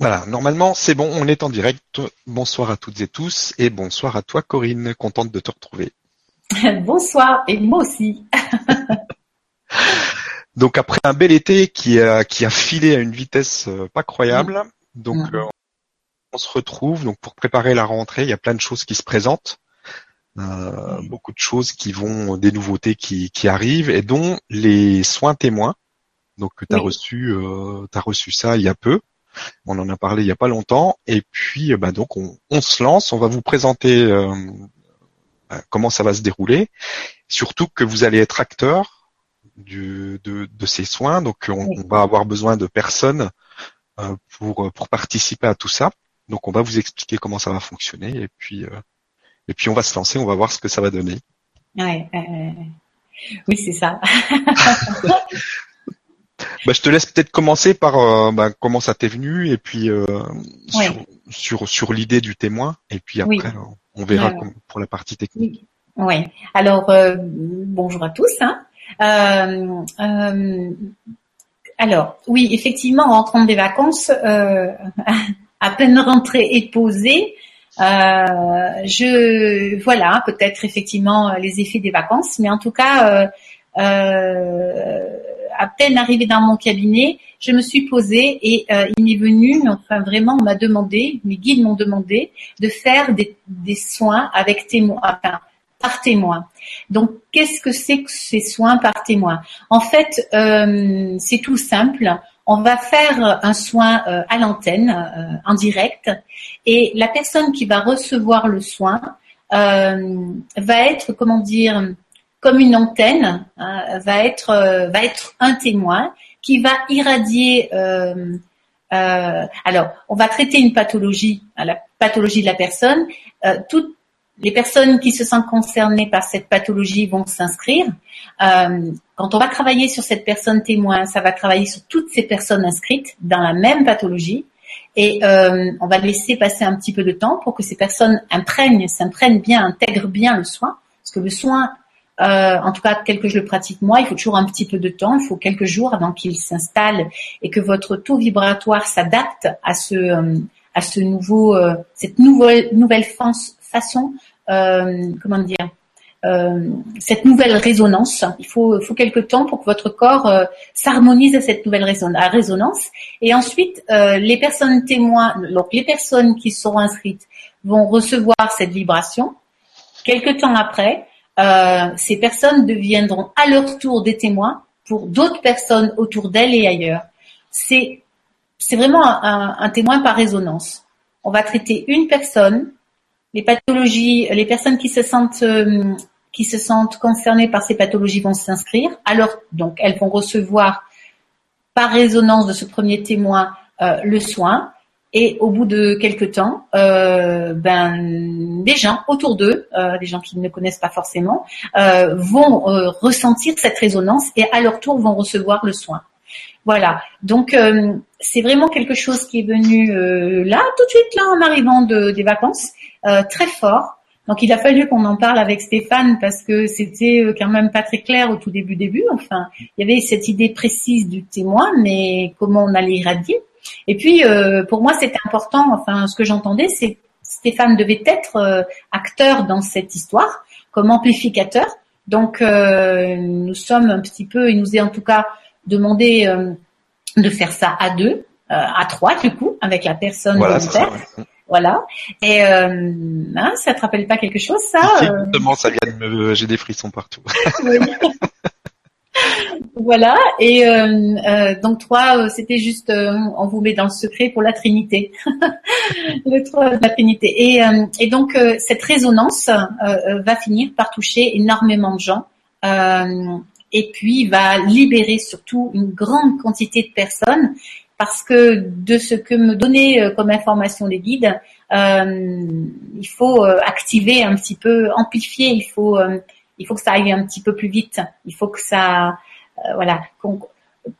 Voilà, normalement c'est bon, on est en direct. Bonsoir à toutes et tous et bonsoir à toi Corinne, contente de te retrouver. bonsoir et moi aussi. donc après un bel été qui a, qui a filé à une vitesse euh, pas croyable, donc euh, on se retrouve donc pour préparer la rentrée, il y a plein de choses qui se présentent. Euh, beaucoup de choses qui vont, des nouveautés qui, qui arrivent et dont les soins témoins. Donc tu as reçu, euh, as reçu ça il y a peu. On en a parlé il y a pas longtemps. Et puis, euh, bah, donc, on, se lance. On va vous présenter euh, bah, comment ça va se dérouler. Surtout que vous allez être acteur du, de, ces soins. Donc, on, va avoir besoin de personnes euh, pour pour participer à tout ça. Donc, on va vous expliquer comment ça va fonctionner. Et puis, et puis, on va se lancer. On va voir ce que ça va donner. oui, c'est ça. Bah, je te laisse peut-être commencer par euh, bah, comment ça t'est venu et puis euh, sur, sur, l'idée du témoin et puis après on verra pour la partie technique. Oui. Alors euh, bonjour à tous. Hein. alors oui, effectivement, en rentrant des vacances, à peine rentrée et posée, je voilà peut-être effectivement les effets des vacances, mais en tout cas à peine arrivé dans mon cabinet, je me suis posée et euh, il m'est venu, enfin vraiment, on m'a demandé, mes guides m'ont demandé de faire des, soins avec témoin, enfin par témoin. Donc, qu'est-ce que c'est que ces soins par témoin? En fait, euh, c'est tout simple. On va faire un soin euh, à l'antenne, en direct, et la personne qui va recevoir le soin va être, comment dire, comme une antenne, hein, va être euh, va être un témoin qui va irradier. Euh, euh, alors, on va traiter une pathologie, hein, la pathologie de la personne. toutes les personnes qui se sentent concernées par cette pathologie vont s'inscrire. quand on va travailler sur cette personne témoin, ça va travailler sur toutes ces personnes inscrites dans la même pathologie. Et on va laisser passer un petit peu de temps pour que ces personnes imprègnent, s'imprègnent bien, intègrent bien le soin, parce que le soin euh, en tout cas tel que je le pratique moi, il faut toujours un petit peu de temps, il faut quelques jours avant qu'il s'installe et que votre taux vibratoire s'adapte à ce euh, à ce nouveau euh, cette nouvelle nouvelle façon comment dire cette nouvelle résonance. Il faut, faut quelque temps pour que votre corps s'harmonise à cette nouvelle résonance. Et ensuite, les personnes témoins, donc les personnes qui seront inscrites, vont recevoir cette vibration. Quelque temps après, euh, ces personnes deviendront à leur tour des témoins pour d'autres personnes autour d'elles et ailleurs. C'est vraiment un, témoin par résonance. On va traiter une personne, les pathologies, les personnes qui se sentent euh, qui se sentent concernées par ces pathologies vont s'inscrire. Alors donc elles vont recevoir par résonance de ce premier témoin euh, le soin. Et au bout de quelques temps, euh, ben des gens autour d'eux, euh, des gens qui ne connaissent pas forcément, euh, vont euh, ressentir cette résonance et à leur tour vont recevoir le soin. Voilà. Donc euh, c'est vraiment quelque chose qui est venu euh, là tout de suite là en arrivant de, des vacances, très fort. Donc il a fallu qu'on en parle avec Stéphane parce que c'était quand même pas très clair au tout début début. Enfin, il y avait cette idée précise du témoin, mais comment on allait irradier. Et puis, euh, pour moi, c'était important. Enfin, ce que j'entendais, c'est Stéphane devait être euh, acteur dans cette histoire, comme amplificateur. Donc, euh, nous sommes un petit peu, il nous est en tout cas demandé de faire ça à deux, à trois du coup, avec la personne voilà, volontaire. Voilà. Et hein, ça te rappelle pas quelque chose, ça Exactement, ça vient de me, j'ai des frissons partout. voilà. Et euh, euh, donc trois, euh, c'était juste, on vous met dans le secret pour la Trinité, le trois de la Trinité. Et, et donc cette résonance va finir par toucher énormément de gens. et puis va libérer surtout une grande quantité de personnes parce que de ce que me donnaient comme information les guides, il faut activer un petit peu, amplifier, il faut il faut que ça aille un petit peu plus vite. Il faut que ça, euh, voilà.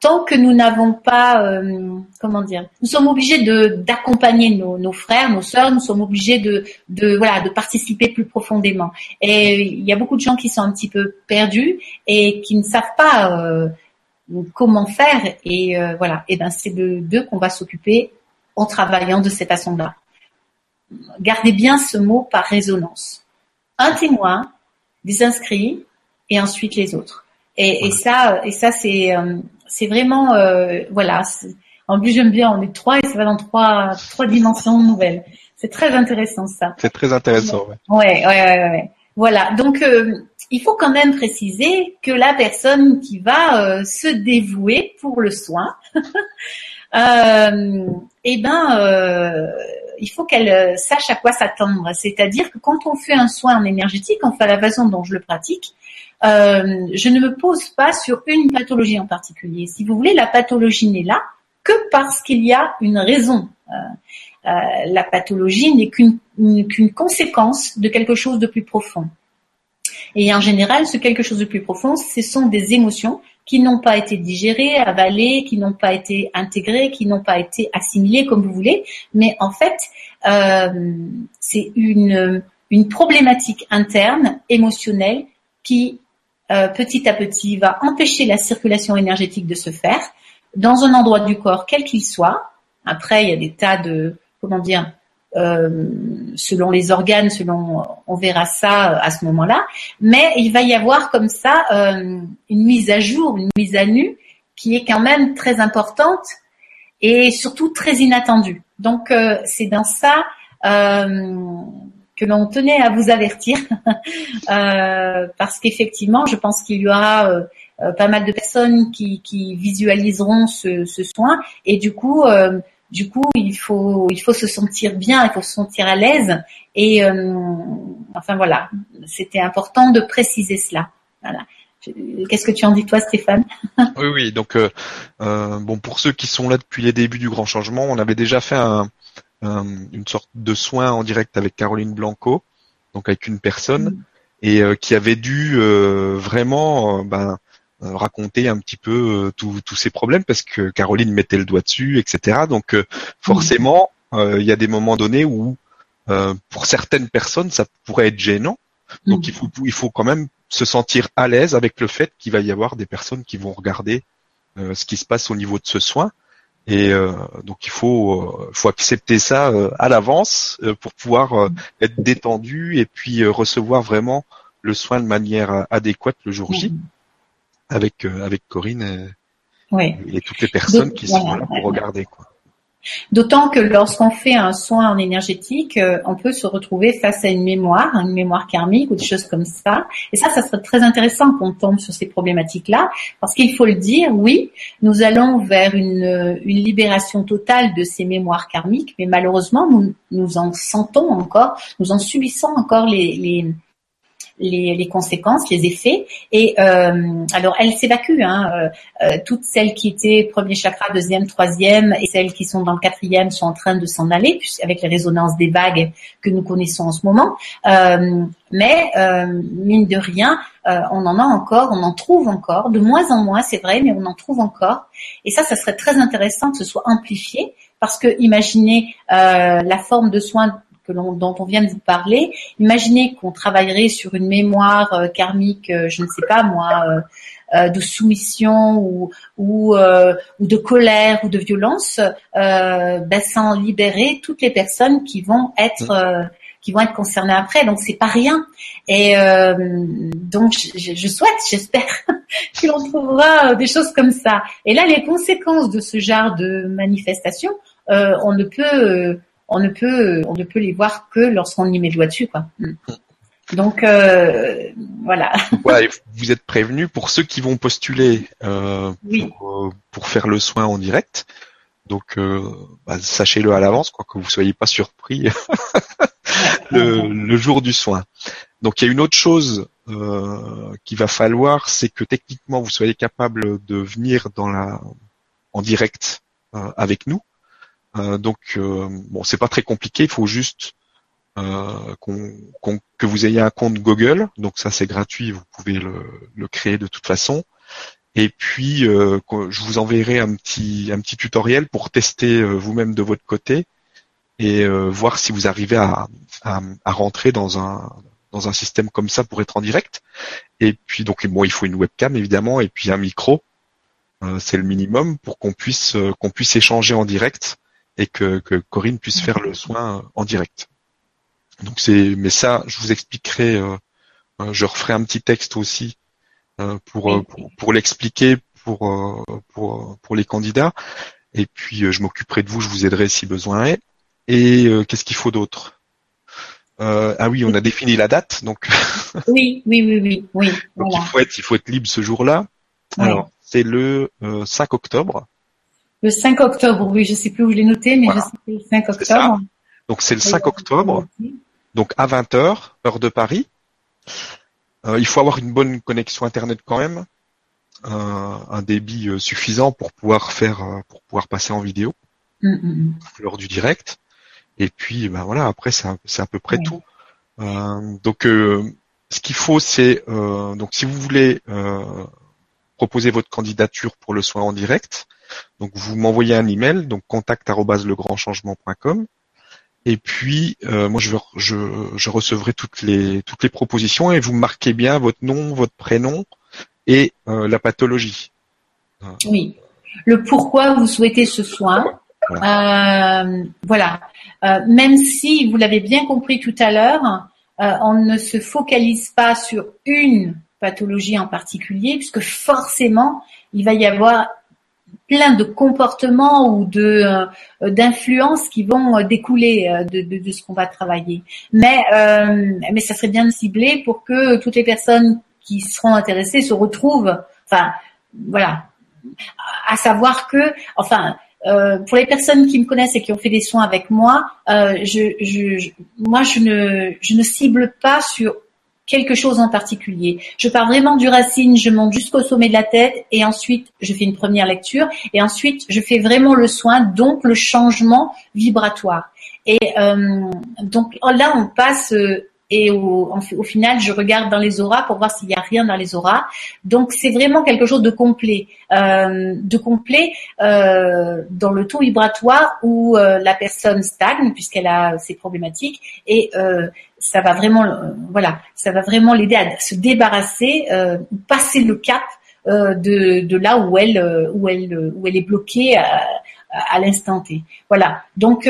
Tant que nous n'avons pas, euh, comment dire, nous sommes obligés de d'accompagner nos, frères, nos sœurs. Nous sommes obligés de, de voilà, de participer plus profondément. Et il y a beaucoup de gens qui sont un petit peu perdus et qui ne savent pas euh, comment faire. Et voilà. Et ben c'est de d'eux qu'on va s'occuper en travaillant de cette façon-là. Gardez bien ce mot par résonance. Un témoin, des inscrits et ensuite les autres. Et, et ça, et ça c'est euh, c'est vraiment euh, voilà. En plus j'aime bien, on est trois et ça va dans trois trois dimensions nouvelles. C'est très intéressant ça. C'est très intéressant. Ouais, ouais, ouais, ouais. Voilà. Donc euh, il faut quand même préciser que la personne qui va se dévouer pour le soin, euh, eh ben il faut qu'elle euh, sache à quoi s'attendre. C'est-à-dire que quand on fait un soin énergétique, enfin la façon dont je le pratique, euh, je ne me pose pas sur une pathologie en particulier. Si vous voulez, la pathologie n'est là que parce qu'il y a une raison. Euh, la pathologie n'est qu'une conséquence de quelque chose de plus profond. Et en général, ce quelque chose de plus profond, ce sont des émotions qui n'ont pas été digérées, avalées, qui n'ont pas été intégrées, qui n'ont pas été assimilées, comme vous voulez. Mais en fait, euh, c'est une, une problématique interne, émotionnelle, qui euh, petit à petit va empêcher la circulation énergétique de se faire dans un endroit du corps, quel qu'il soit. Après, il y a des tas de, comment dire, selon les organes, selon on verra ça euh, à ce moment-là. Mais il va y avoir comme ça euh, une mise à jour, une mise à nu qui est quand même très importante et surtout très inattendue. Donc c'est dans ça que l'on tenait à vous avertir parce qu'effectivement, je pense qu'il y aura pas mal de personnes qui, visualiseront ce, soin et du coup du coup, il faut, il faut se sentir bien, il faut se sentir à l'aise. Et euh, enfin voilà, c'était important de préciser cela. Voilà. Qu'est-ce que tu en dis toi, Stéphane? Oui, oui. Donc, euh, euh, bon, pour ceux qui sont là depuis les débuts du grand changement, on avait déjà fait un, une sorte de soin en direct avec Caroline Blanco, donc avec une personne, mm. et qui avait dû vraiment, ben, euh, raconter un petit peu euh, tous ces problèmes parce que Caroline mettait le doigt dessus, etc. Donc euh, forcément, il y a des moments donnés où pour certaines personnes, ça pourrait être gênant. Donc il faut il faut quand même se sentir à l'aise avec le fait qu'il va y avoir des personnes qui vont regarder ce qui se passe au niveau de ce soin. Et donc il faut faut accepter ça à l'avance pour pouvoir être détendu et puis recevoir vraiment le soin de manière adéquate le jour J avec euh, avec Corinne et, et, toutes les personnes qui sont là pour regarder quoi. D'autant que lorsqu'on fait un soin en énergétique, euh, on peut se retrouver face à une mémoire, une mémoire karmique ou des choses comme ça. Et ça, ça serait très intéressant qu'on tombe sur ces problématiques-là, parce qu'il faut le dire, oui, nous allons vers une, une libération totale de ces mémoires karmiques, mais malheureusement, nous, nous en sentons encore, nous en subissons encore les, les les, les, conséquences, les effets. Et euh, alors, elles s'évacuent. Hein, euh, euh, toutes celles qui étaient premier chakra, deuxième, troisième, et celles qui sont dans le quatrième sont en train de s'en aller, avec les résonances des vagues que nous connaissons en ce moment. Euh, mais euh, mine de rien, on en a encore, on en trouve encore, de moins en moins, c'est vrai, mais on en trouve encore. Et ça, ça serait très intéressant que ce soit amplifié, parce que imaginez la forme de soins dont on vient de vous parler, imaginez qu'on travaillerait sur une mémoire euh, karmique, euh, je ne sais pas moi, euh, de soumission ou ou, ou, de colère ou de violence, ben, sans libérer toutes les personnes qui vont être mmh. qui vont être concernées après. Donc c'est pas rien. Et donc je, je souhaite, j'espère, que l'on trouvera des choses comme ça. Et là, les conséquences de ce genre de manifestation, on ne peut on ne peut on ne peut les voir que lorsqu'on y met le doigt dessus quoi. Mm. Donc euh, voilà. vous êtes prévenu pour ceux qui vont postuler euh, euh, pour, faire le soin en direct. Donc bah, sachez-le à l'avance, quoi, que vous soyez pas surpris le, jour du soin. Donc il y a une autre chose qu'il va falloir, c'est que techniquement vous soyez capable de venir dans la en direct avec nous. Euh, donc euh, bon, c'est pas très compliqué. Il faut juste euh, que vous ayez un compte Google. Donc ça c'est gratuit. Vous pouvez le, créer de toute façon. Et puis je vous enverrai un petit un petit tutoriel pour tester vous-même de votre côté et voir si vous arrivez à, à, rentrer dans un dans un système comme ça pour être en direct. Et puis donc bon, il faut une webcam évidemment et puis un micro. c'est le minimum pour qu'on puisse qu'on puisse échanger en direct et que, que Corinne puisse faire le soin en direct. Donc c'est, mais ça, je vous expliquerai. Euh, je referai un petit texte aussi pour, pour, pour l'expliquer pour, pour pour les candidats. Et puis je m'occuperai de vous, je vous aiderai si besoin est. Et qu'est-ce qu'il faut d'autre? Euh, ah oui, on a défini la date, donc. oui, oui, oui, oui, oui. donc il faut être, il faut être libre ce jour-là. Alors c'est le 5 octobre. Le 5 octobre, oui, je sais plus où je l'ai noté, mais je sais que le 5 octobre. Donc c'est le 5 octobre, donc à 20h, heure de Paris. Euh, il faut avoir une bonne connexion internet quand même, euh, un débit euh, suffisant pour pouvoir faire, pour pouvoir passer en vidéo mm, mm, mm. lors du direct. Et puis, ben voilà, après c'est à peu près tout. donc, ce qu'il faut, c'est donc si vous voulez proposer votre candidature pour le soin en direct, donc vous m'envoyez un email, donc contact@legrandchangement.com. Et puis euh, moi je, je, recevrai toutes les toutes les propositions et vous marquez bien votre nom, votre prénom et euh, la pathologie. Oui. Le pourquoi vous souhaitez ce soin. Voilà. Euh, voilà. même si vous l'avez bien compris tout à l'heure, on ne se focalise pas sur une pathologie en particulier, puisque forcément il va y avoir plein de comportements ou de euh, d'influences qui vont euh, découler euh, de, de, de ce qu'on va travailler. Mais mais ça serait bien de cibler pour que toutes les personnes qui seront intéressées se retrouvent. Enfin, voilà. À savoir que, enfin, euh, pour les personnes qui me connaissent et qui ont fait des soins avec moi, euh, je, je, moi je ne, je ne cible pas sur quelque chose en particulier. Je pars vraiment du racine, je monte jusqu'au sommet de la tête et ensuite je fais une première lecture et ensuite je fais vraiment le soin, donc le changement vibratoire. Et euh, donc là on passe euh, et au, au, final, je regarde dans les auras pour voir s'il n'y a rien dans les auras. Donc, c'est vraiment quelque chose de complet, euh, de complet euh, dans le taux vibratoire où euh, la personne stagne puisqu'elle a ses problématiques et euh, ça va vraiment, euh, voilà, ça va vraiment l'aider à se débarrasser, passer le cap de, de, là où elle, où elle, où elle est bloquée à, à l'instant T. Voilà. Donc,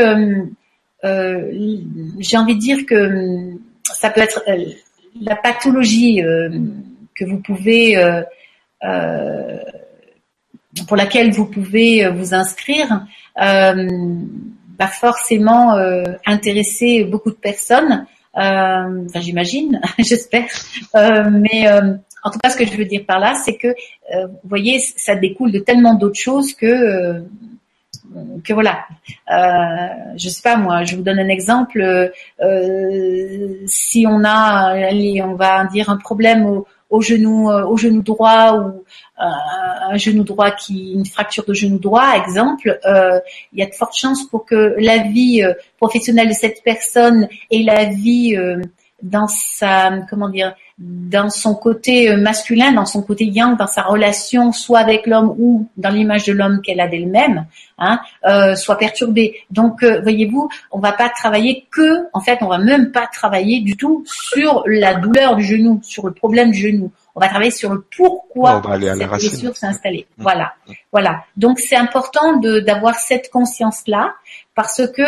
j'ai envie de dire que ça peut être euh, la pathologie euh, que vous pouvez euh, pour laquelle vous pouvez vous inscrire va forcément intéresser beaucoup de personnes. Enfin, j'imagine, j'espère. mais en tout cas, ce que je veux dire par là, c'est que, vous voyez, ça découle de tellement d'autres choses que que voilà, euh, je sais pas moi, je vous donne un exemple. Euh, si on a, allez, on va dire un problème au, au genou, euh, au genou droit ou euh, un genou droit qui, une fracture de genou droit, exemple, euh, il y a de fortes chances pour que la vie professionnelle de cette personne et la vie dans sa, comment dire, dans son côté euh, masculin, dans son côté yang, dans sa relation soit avec l'homme ou dans l'image de l'homme qu'elle a d'elle-même, hein, euh, soit perturbée. Donc, euh, voyez-vous, on va pas travailler que, en fait, on va même pas travailler du tout sur la douleur du genou, sur le problème du genou. On va travailler sur le pourquoi cette blessure s'est installée. Mmh. Voilà, voilà. Donc, c'est important d'avoir cette conscience-là parce que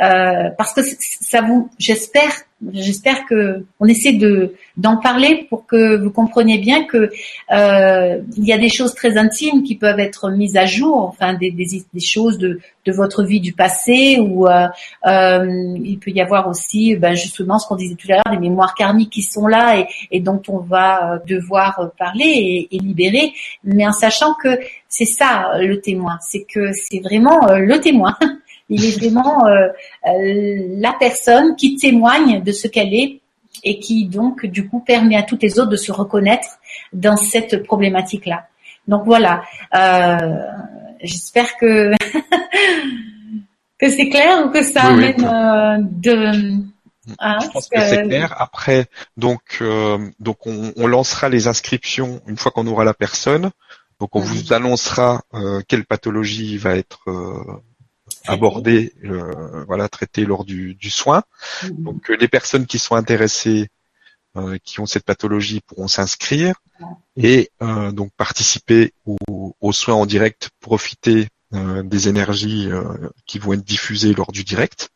euh, parce que ça vous, j'espère, j'espère que on essaie de d'en parler pour que vous compreniez bien que euh, il y a des choses très intimes qui peuvent être mises à jour, enfin des, des, des choses de, de votre vie du passé ou euh, euh il peut y avoir aussi ben, justement ce qu'on disait tout à l'heure des mémoires karmiques qui sont là et, et dont on va euh, devoir parler et, et libérer, mais en sachant que c'est ça le témoin, c'est que c'est vraiment le témoin Il est vraiment euh, euh, la personne qui témoigne de ce qu'elle est et qui donc du coup permet à toutes les autres de se reconnaître dans cette problématique-là. Donc voilà, euh, j'espère que que c'est clair ou que ça amène de Hein, je pense que, c'est clair. Après, donc, donc on, lancera les inscriptions une fois qu'on aura la personne. Donc on mhm. vous annoncera quelle pathologie va être aborder, euh, voilà, traiter lors du, du soin. Mhm. Donc euh, les personnes qui sont intéressées, euh, qui ont cette pathologie, pourront s'inscrire et donc participer aux au soins en direct, profiter des énergies qui vont être diffusées lors du direct.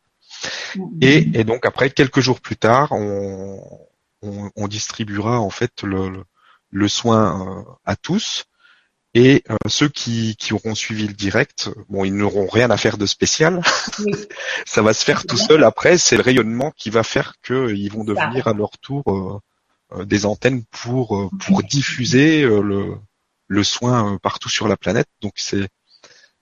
Et, et, donc après, quelques jours plus tard, on, on, on distribuera en fait le, le, soin à tous. Et ceux qui, qui, auront suivi le direct, bon, ils n'auront rien à faire de spécial. ça va se faire tout seul. Après, c'est le rayonnement qui va faire qu'ils vont devenir à leur tour euh, des antennes pour euh, pour diffuser euh, le le soin partout sur la planète. Donc c'est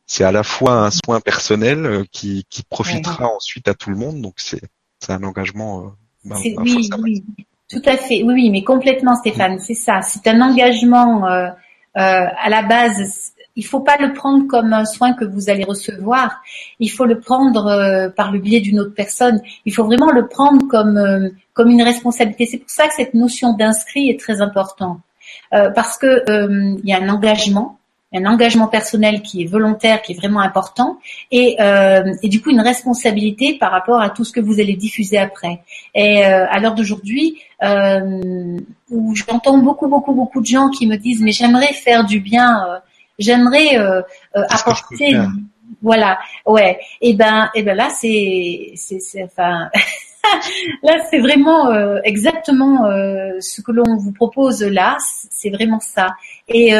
c'est à la fois un soin personnel qui qui profitera ensuite à tout le monde. Donc c'est c'est un engagement. Ben, oui, oui, tout à fait. Oui, oui, mais complètement, Stéphane. C'est ça. C'est un engagement euh, à la base il faut pas le prendre comme un soin que vous allez recevoir. Il faut le prendre euh, par le biais d'une autre personne. Il faut vraiment le prendre comme euh, comme une responsabilité. C'est pour ça que cette notion d'inscrit est très importante euh, parce que il y a un engagement un engagement personnel qui est volontaire, qui est vraiment important, et, et du coup une responsabilité par rapport à tout ce que vous allez diffuser après. Et à l'heure d'aujourd'hui, où j'entends beaucoup, beaucoup, beaucoup de gens qui me disent mais j'aimerais faire du bien j'aimerais euh, euh, apporter voilà ouais. Et ben et ben là c'est c'est enfin là c'est vraiment euh, exactement ce que l'on vous propose là c'est vraiment ça. Et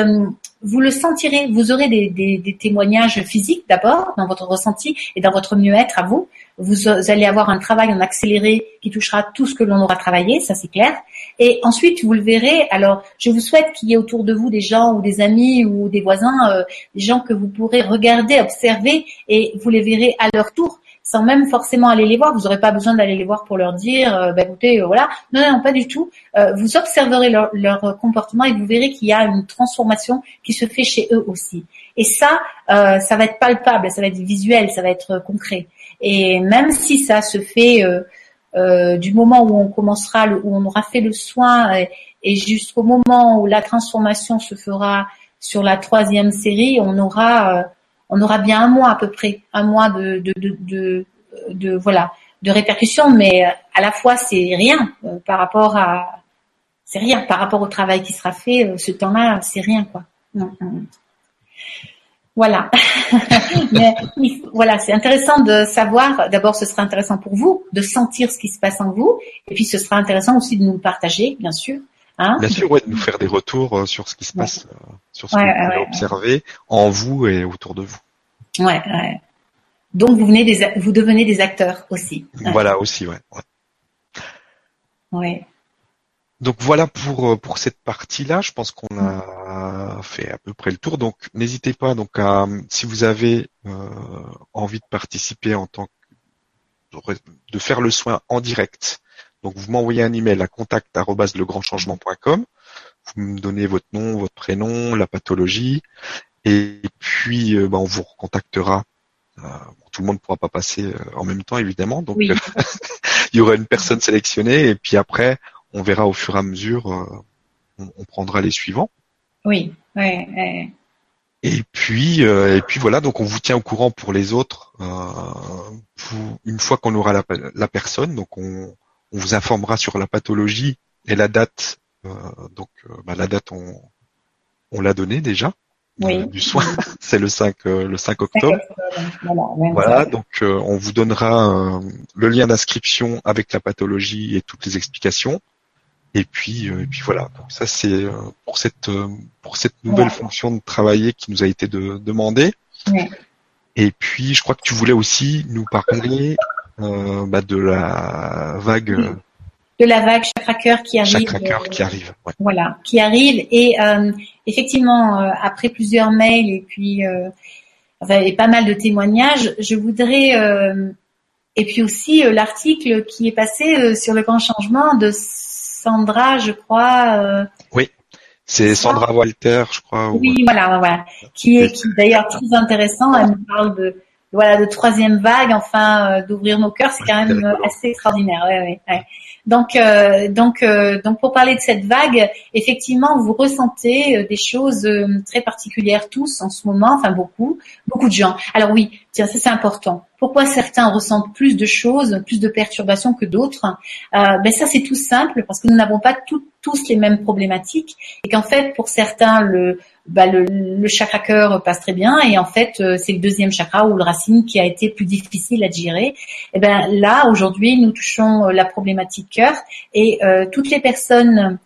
vous le sentirez, vous aurez des, témoignages physiques d'abord dans votre ressenti et dans votre mieux-être à vous. Vous allez avoir un travail en accéléré qui touchera tout ce que l'on aura travaillé, ça c'est clair. Et ensuite, vous le verrez. Alors, je vous souhaite qu'il y ait autour de vous des gens ou des amis ou des voisins, euh, des gens que vous pourrez regarder, observer, et vous les verrez à leur tour sans même forcément aller les voir. Vous n'aurez pas besoin d'aller les voir pour leur dire, euh, bah, écoutez, euh, voilà. Non, non, pas du tout. Euh, vous observerez leur, leur, comportement et vous verrez qu'il y a une transformation qui se fait chez eux aussi. Et ça, ça va être palpable, ça va être visuel, ça va être concret. Et même si ça se fait du moment où on commencera, le, où on aura fait le soin et, et jusqu'au moment où la transformation se fera sur la troisième série, on aura on aura bien un mois à peu près, un mois de, de, voilà, de répercussions, mais à la fois c'est rien euh, par rapport à, c'est rien par rapport au travail qui sera fait. Euh, ce temps-là, c'est rien quoi. Voilà. mais, voilà, c'est intéressant de savoir. D'abord, ce sera intéressant pour vous de sentir ce qui se passe en vous, et puis ce sera intéressant aussi de nous le partager, bien sûr. Hein bien sûr, ouais, de nous faire des retours euh, sur ce qui se passe, sur ce que vous observé en vous et autour de vous. Ouais, ouais. Donc vous venez des, vous devenez des acteurs aussi. Voilà aussi, ouais. Ouais. Donc voilà pour euh, pour cette partie-là. Je pense qu'on a fait à peu près le tour. Donc n'hésitez pas donc à si vous avez euh, envie de participer en tant que de faire le soin en direct. Donc vous m'envoyez un email à contact@legrandchangement.com. Vous me donnez votre nom, votre prénom, la pathologie, et puis, euh, bah, on vous recontactera. Euh, tout le monde ne pourra pas passer euh, en même temps, évidemment. Donc, il y aura une personne sélectionnée. Et puis après, on verra au fur et à mesure. On, prendra les suivants. Oui. Ouais, Et puis, et puis voilà. Donc, on vous tient au courant pour les autres. une fois qu'on aura la, la, personne, donc on, on, vous informera sur la pathologie et la date. donc, bah, la date, on, on l'a donnée déjà oui. du soin. C'est le 5 euh, le 5 octobre. Voilà, donc euh, on vous donnera euh, le lien d'inscription avec la pathologie et toutes les explications. Et puis, et puis voilà. Donc ça c'est pour cette pour cette nouvelle fonction de travailler qui nous a été de, demandée. Et puis je crois que tu voulais aussi nous parler bah, de la vague de la vague Chakra qui arrive. Chakra qui arrive. Voilà, qui arrive. Et euh, effectivement, euh, après plusieurs mails et puis euh, et pas mal de témoignages, je voudrais et puis aussi l'article qui est passé sur le grand changement de Sandra, je crois. oui. C'est Sandra Walter, je crois. Oui, voilà, voilà, qui est, qui d'ailleurs très intéressant. Elle nous parle de voilà de troisième vague, enfin d'ouvrir nos cœurs, c'est quand même assez extraordinaire. Ouais, ouais, ouais. Donc, euh, donc, euh, donc, pour parler de cette vague, effectivement, vous ressentez euh, des choses très particulières tous en ce moment, enfin beaucoup, beaucoup de gens. Alors oui, ça c'est important. Pourquoi certains ressentent plus de choses, plus de perturbations que d'autres? Euh, Ben ça c'est tout simple parce que nous n'avons pas tous les mêmes problématiques et qu'en fait pour certains le, bah, le, chakra cœur passe très bien et en fait euh, c'est le deuxième chakra ou le racine qui a été plus difficile à gérer. Et ben là aujourd'hui nous touchons euh, la problématique cœur et toutes les personnes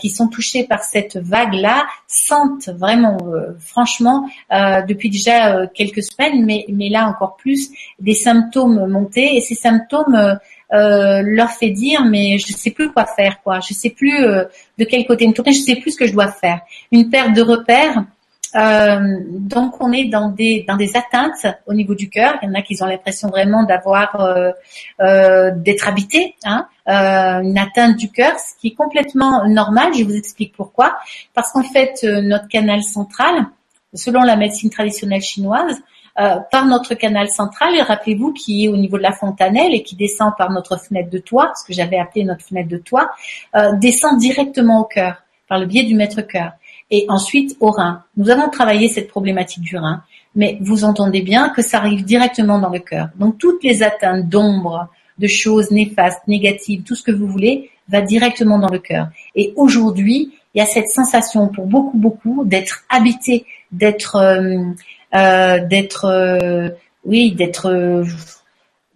qui sont touchées par cette vague-là sentent vraiment, franchement, depuis déjà quelques semaines, mais, mais là encore plus, des symptômes montés. Et ces symptômes euh, leur fait dire mais je sais plus quoi faire quoi, je sais plus euh, de quel côté me tourner, je sais plus ce que je dois faire. Une perte de repères. Euh, donc on est dans des dans des atteintes au niveau du cœur. Il y en a qui ont l'impression vraiment d'avoir euh, d'être habité, hein, une atteinte du cœur, ce qui est complètement normal. Je vous explique pourquoi. Parce qu'en fait notre canal central, selon la médecine traditionnelle chinoise, euh, par notre canal central, et rappelez-vous qui est au niveau de la fontanelle et qui descend par notre fenêtre de toit, ce que j'avais appelé notre fenêtre de toit, euh, descend directement au cœur, par le biais du maître cœur, et ensuite au rein. Nous avons travaillé cette problématique du rein, mais vous entendez bien que ça arrive directement dans le cœur. Donc toutes les atteintes d'ombre, de choses néfastes, négatives, tout ce que vous voulez, va directement dans le cœur. Et aujourd'hui, il y a cette sensation pour beaucoup, beaucoup d'être habité, d'être euh, euh, d'être, euh, oui, d'être euh,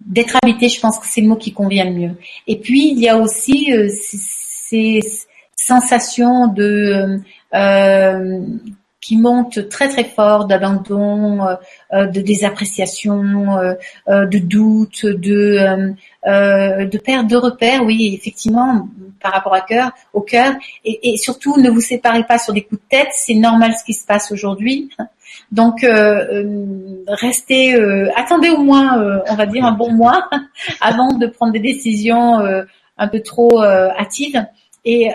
d'être habité, je pense que c'est le mot qui convient le mieux. Et puis il y a aussi ces sensations de euh, qui montent très très fort d'abandon, euh, de désappréciation, euh, de doute, de de perte de repères. Oui, effectivement, par rapport à cœur, au cœur, et, surtout ne vous séparez pas sur des coups de tête. C'est normal ce qui se passe aujourd'hui. Donc, euh, euh, restez, euh, attendez au moins, on va dire un bon mois avant de prendre des décisions un peu trop hâtives. Et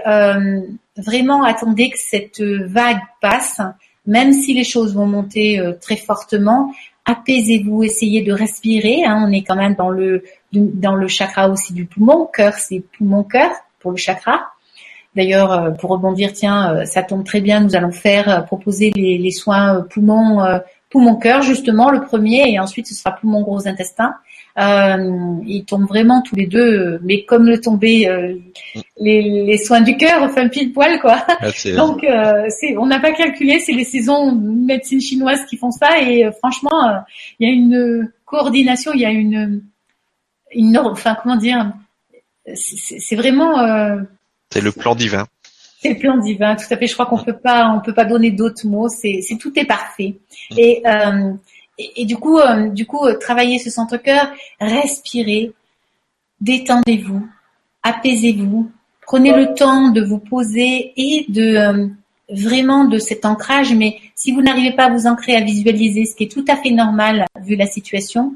vraiment, attendez que cette vague passe, même si les choses vont monter très fortement. Apaisez-vous, essayez de respirer. Hein, on est quand même dans le dans le chakra aussi du poumon. Cœur, c'est poumon-cœur pour le chakra. D'ailleurs, euh, pour rebondir, tiens, euh, ça tombe très bien, nous allons faire euh, proposer les, soins poumon, poumon cœur justement le premier, et ensuite ce sera poumon gros intestin. Ils tombent vraiment tous les deux, mais comme le tomber les, soins du cœur, enfin pile poil quoi. Ah, Donc on n'a pas calculé, c'est les saisons médecine chinoise qui font ça, et franchement, il y a une coordination, il y a une, une, enfin comment dire, c'est vraiment c'est le plan divin. C'est le plan divin, tout à fait. Je crois qu'on peut pas, on peut pas donner d'autres mots. C'est, tout est parfait. Mm. Euh, et, du coup, euh, du coup, euh, travailler ce centre cœur, respirez, détendez-vous, apaisez-vous, prenez le temps de vous poser et de vraiment de cet ancrage. Mais si vous n'arrivez pas à vous ancrer, à visualiser, ce qui est tout à fait normal vu la situation,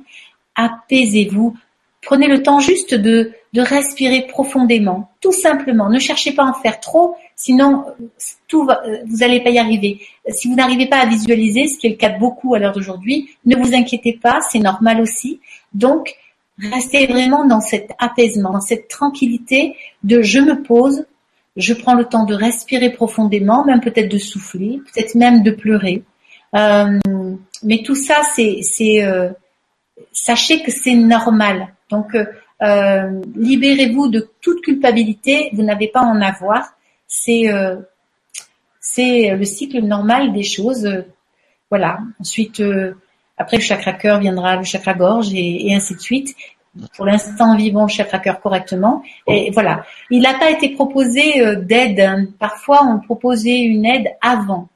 apaisez-vous. Prenez le temps juste de de respirer profondément, tout simplement. Ne cherchez pas à en faire trop, sinon tout va, vous n'allez pas y arriver. Si vous n'arrivez pas à visualiser, ce qui est le cas beaucoup à l'heure d'aujourd'hui, ne vous inquiétez pas, c'est normal aussi. Donc, restez vraiment dans cet apaisement, cette tranquillité de je me pose, je prends le temps de respirer profondément, même peut-être de souffler, peut-être même de pleurer. Euh, mais tout ça, c'est, euh, sachez que c'est normal. Donc, euh, euh, libérez-vous de toute culpabilité, vous n'avez pas à en avoir. C'est euh, c'est le cycle normal des choses. Voilà. Ensuite, euh, après le chakra cœur viendra le chakra gorge et, et ainsi de suite. Pour l'instant, vivons le chakra cœur correctement. Et voilà. Il n'a pas été proposé d'aide. Parfois, on proposait une aide avant.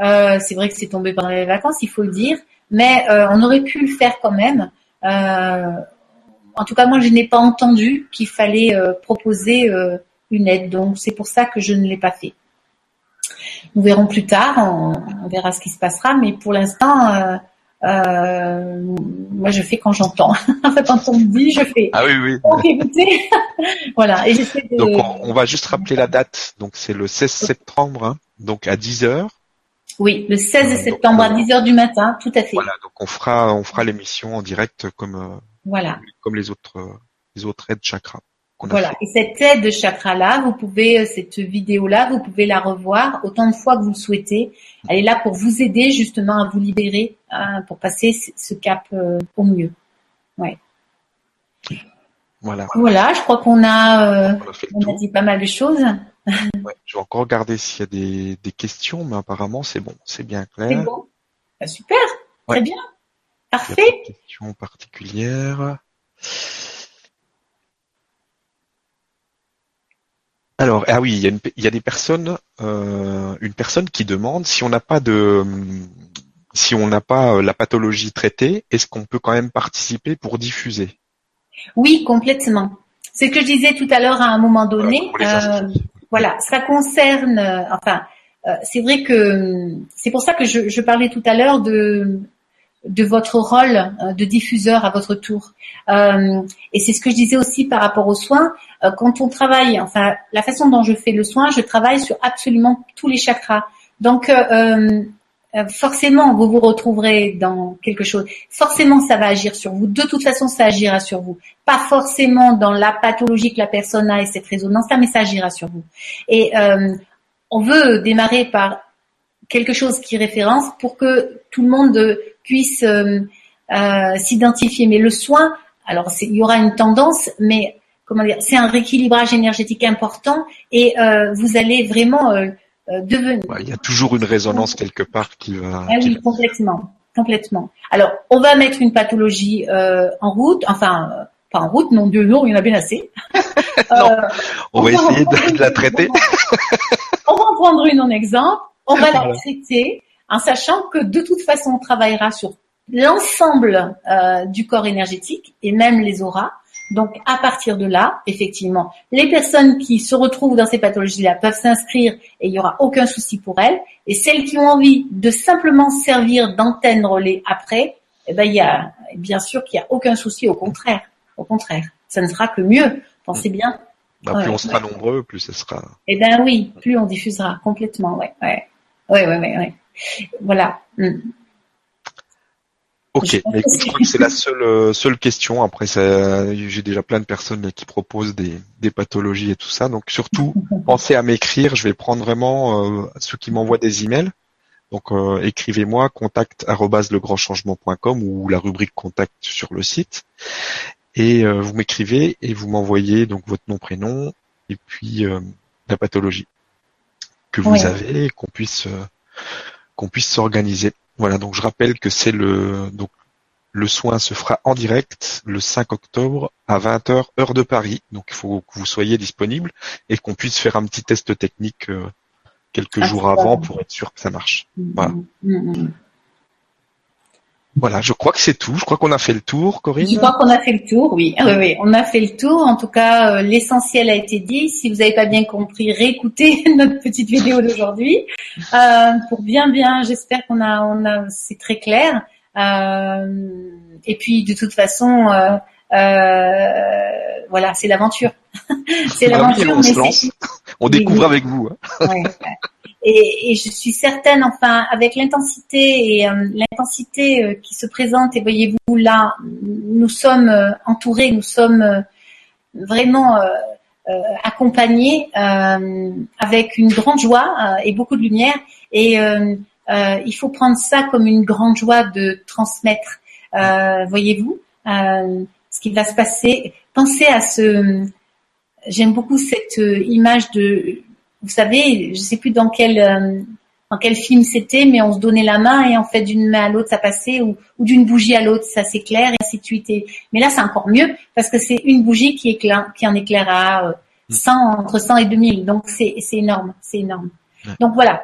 Euh, c'est vrai que c'est tombé pendant les vacances, il faut le dire, mais euh, on aurait pu le faire quand même. Euh, en tout cas, moi, je n'ai pas entendu qu'il fallait euh, proposer euh, une aide. Donc, c'est pour ça que je ne l'ai pas fait. Nous verrons plus tard, on, verra ce qui se passera, mais pour l'instant, euh, moi, je fais quand j'entends. en fait, quand on me dit, je fais. Ah oui, oui. voilà. Et de... Donc, on, va juste rappeler la date. Donc, c'est le 16 septembre, hein, donc à 10 heures. Oui, le 16 septembre à 10 heures du matin, tout à fait. Voilà, donc on fera, on fera l'émission en direct comme voilà. Comme les autres, les autres aides chakras. voilà. Et cette aide chakra-là, vous pouvez, euh, cette vidéo-là, vous pouvez la revoir autant de fois que vous le souhaitez. Elle est là pour vous aider justement à vous libérer, hein, pour passer ce cap euh, au mieux. Ouais. Voilà. Voilà, je crois qu'on a, euh, on, a, dit pas mal de choses. ouais, je vais encore regarder s'il y a des, des, questions, mais apparemment c'est bon, c'est bien clair. C'est bon. Bah, super, très bien, parfait. questions particulières. Alors, ah oui, il y a, une, il y a des personnes, euh, une personne qui demande si on n'a pas de, si on n'a pas euh, la pathologie traitée, est-ce qu'on peut quand même participer pour diffuser? Oui, complètement. C'est ce que je disais tout à l'heure à un moment donné. Euh, voilà, ça concerne, enfin, euh, c'est vrai que c'est pour ça que je, je parlais tout à l'heure de de votre rôle euh, de diffuseur à votre tour. Euh, et c'est ce que je disais aussi par rapport aux soins. Euh, quand on travaille, enfin la façon dont je fais le soin, je travaille sur absolument tous les chakras. Donc forcément, vous vous retrouverez dans quelque chose. Forcément, ça va agir sur vous. De toute façon, ça agira sur vous. Pas forcément dans la pathologie que la personne a et cette résonance-là, mais ça agira sur vous. Et on veut démarrer par quelque chose qui référence pour que tout le monde puisse euh, euh, s'identifier. Mais le soin, alors il y aura une tendance, mais comment dire, c'est un rééquilibrage énergétique important et euh, vous allez vraiment devenir. il y a toujours une résonance quelque part qui va. Ah oui, complètement, complètement. Alors, on va mettre une pathologie en route, enfin pas en route, non Dieu, non, il y en a bien assez. non, on, va essayer de, la traiter. on va en prendre une en exemple on va la traiter en sachant que de toute façon, on travaillera sur l'ensemble euh, du corps énergétique et même les auras. Donc, à partir de là, effectivement, les personnes qui se retrouvent dans ces pathologies-là peuvent s'inscrire et il n'y aura aucun souci pour elles. Et celles qui ont envie de simplement servir d'antenne relais après, eh ben, il y a, bien sûr qu'il n'y a aucun souci, au contraire. Au contraire. Ça ne sera que mieux. Pensez bien. Bah, plus on sera nombreux, plus ce sera. Eh ben oui, plus on diffusera complètement, ouais, ouais. Oui, oui, oui. Voilà. Mm. Ok, je, mais je crois que c'est la seule euh, seule question. Après, j'ai déjà plein de personnes qui proposent des, des pathologies et tout ça. Donc surtout, pensez à m'écrire. Je vais prendre vraiment euh, ceux qui m'envoient des emails. Donc euh, écrivez-moi contact legrandchangement.com ou la rubrique contact sur le site et vous m'écrivez et vous m'envoyez donc votre nom prénom et puis la pathologie que vous avez, qu'on puisse qu'on puisse s'organiser. Voilà, donc je rappelle que c'est le donc le soin se fera en direct le 5 octobre à 20h heure de Paris. Donc il faut que vous soyez disponible et qu'on puisse faire un petit test technique euh, quelques ah, jours avant pour être sûr que ça marche. Voilà. Mm, mm, mm, voilà, je crois que c'est tout. Je crois qu'on a fait le tour, Corinne. Je crois qu'on a fait le tour, oui. oui, oui, on a fait le tour. En tout cas, euh, l'essentiel a été dit. Si vous n'avez pas bien compris, réécoutez notre petite vidéo d'aujourd'hui euh, pour bien, bien. J'espère qu'on a, on a, c'est très clair. Euh, et puis, de toute façon, euh, euh, voilà, c'est l'aventure. c'est l'aventure. on, on découvre avec vous. Hein. Ouais, et, et, je suis certaine, enfin, avec l'intensité et euh, l'intensité euh, qui se présente, et voyez-vous là, nous sommes euh, entourés, nous sommes vraiment accompagnés avec une grande joie et beaucoup de lumière. Et il faut prendre ça comme une grande joie de transmettre, voyez-vous, ce qui va se passer. Pensez à ce. J'aime beaucoup cette image de vous savez, je sais plus dans quel euh, dans quel film c'était, mais on se donnait la main et en fait d'une main à l'autre ça passait ou, ou d'une bougie à l'autre ça s'éclaire et ainsi de suite. mais là c'est encore mieux parce que c'est une bougie qui éclaire, qui en éclairera 100 euh, entre 100 et 2000. Donc c'est c'est énorme, c'est énorme. Donc voilà.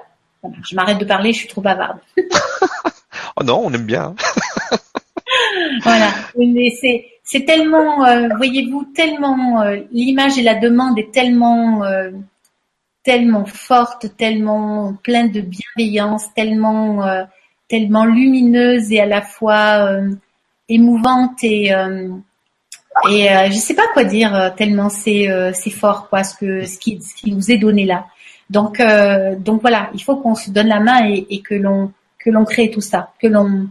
Je m'arrête de parler, je suis trop bavarde. oh non, on aime bien. voilà. c'est c'est tellement, euh, voyez-vous, tellement l'image et la demande est tellement tellement forte, tellement pleine de bienveillance, tellement euh, tellement lumineuse et à la fois euh, émouvante et euh, et je sais pas quoi dire tellement c'est fort quoi ce que ce qui ce qui nous est donné là. Donc donc voilà, il faut qu'on se donne la main et, que l'on que l'on crée tout ça, que l'on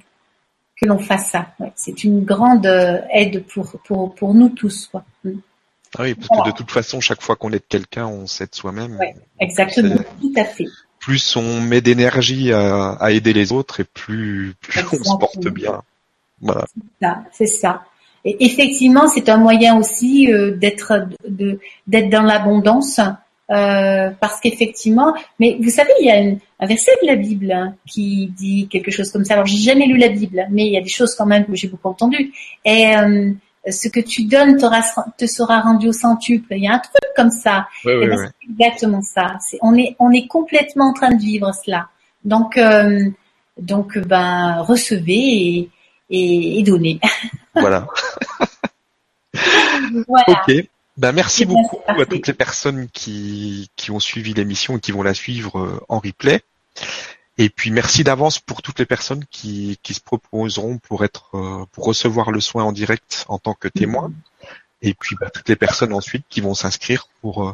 que l'on fasse ça. C'est une grande aide pour pour pour nous tous quoi. Mm. Ah oui, parce que de toute façon, chaque fois qu'on aide quelqu'un, on s'aide soi-même. Ouais, exactement, tout à fait. Plus on met d'énergie à, aider les autres et plus, plus on se porte bien. Voilà. C'est ça. C'est ça. Et effectivement, c'est un moyen aussi euh, d'être d'être dans l'abondance. Euh, parce qu'effectivement, mais vous savez, il y a un verset de la Bible hein, qui dit quelque chose comme ça. Alors, j'ai jamais lu la Bible, mais il y a des choses quand même que j'ai beaucoup entendues. Et euh, ce que tu donnes te sera rendu au centuple. Il y a un truc comme ça. Oui, oui, ben, C'est exactement ça. On est, on est complètement en train de vivre cela. Donc, euh, donc, ben, recevez et, et, et donnez. Voilà. voilà. Ok. Ben, merci beaucoup à toutes les personnes qui, qui ont suivi l'émission et qui vont la suivre euh, en replay. Et puis merci d'avance pour toutes les personnes qui, qui se proposeront pour être euh, pour recevoir le soin en direct en tant que témoin. Et puis bah, toutes les personnes ensuite qui vont s'inscrire pour, euh,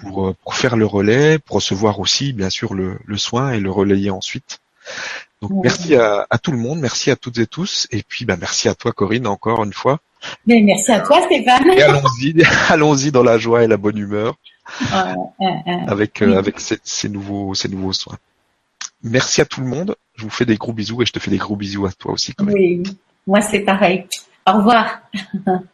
pour, euh, pour faire le relais, pour recevoir aussi bien sûr le, le soin et le relayer ensuite. Donc merci à, à, tout le monde, merci à toutes et tous, et puis bah, merci à toi Corinne encore une fois. Mais merci à toi Stéphane. Et allons-y, allons-y dans la joie et la bonne humeur avec avec ces, ces, nouveaux ces nouveaux soins. Merci à tout le monde. Je vous fais des gros bisous et je te fais des gros bisous à toi aussi. Oui, moi c'est pareil. Au revoir.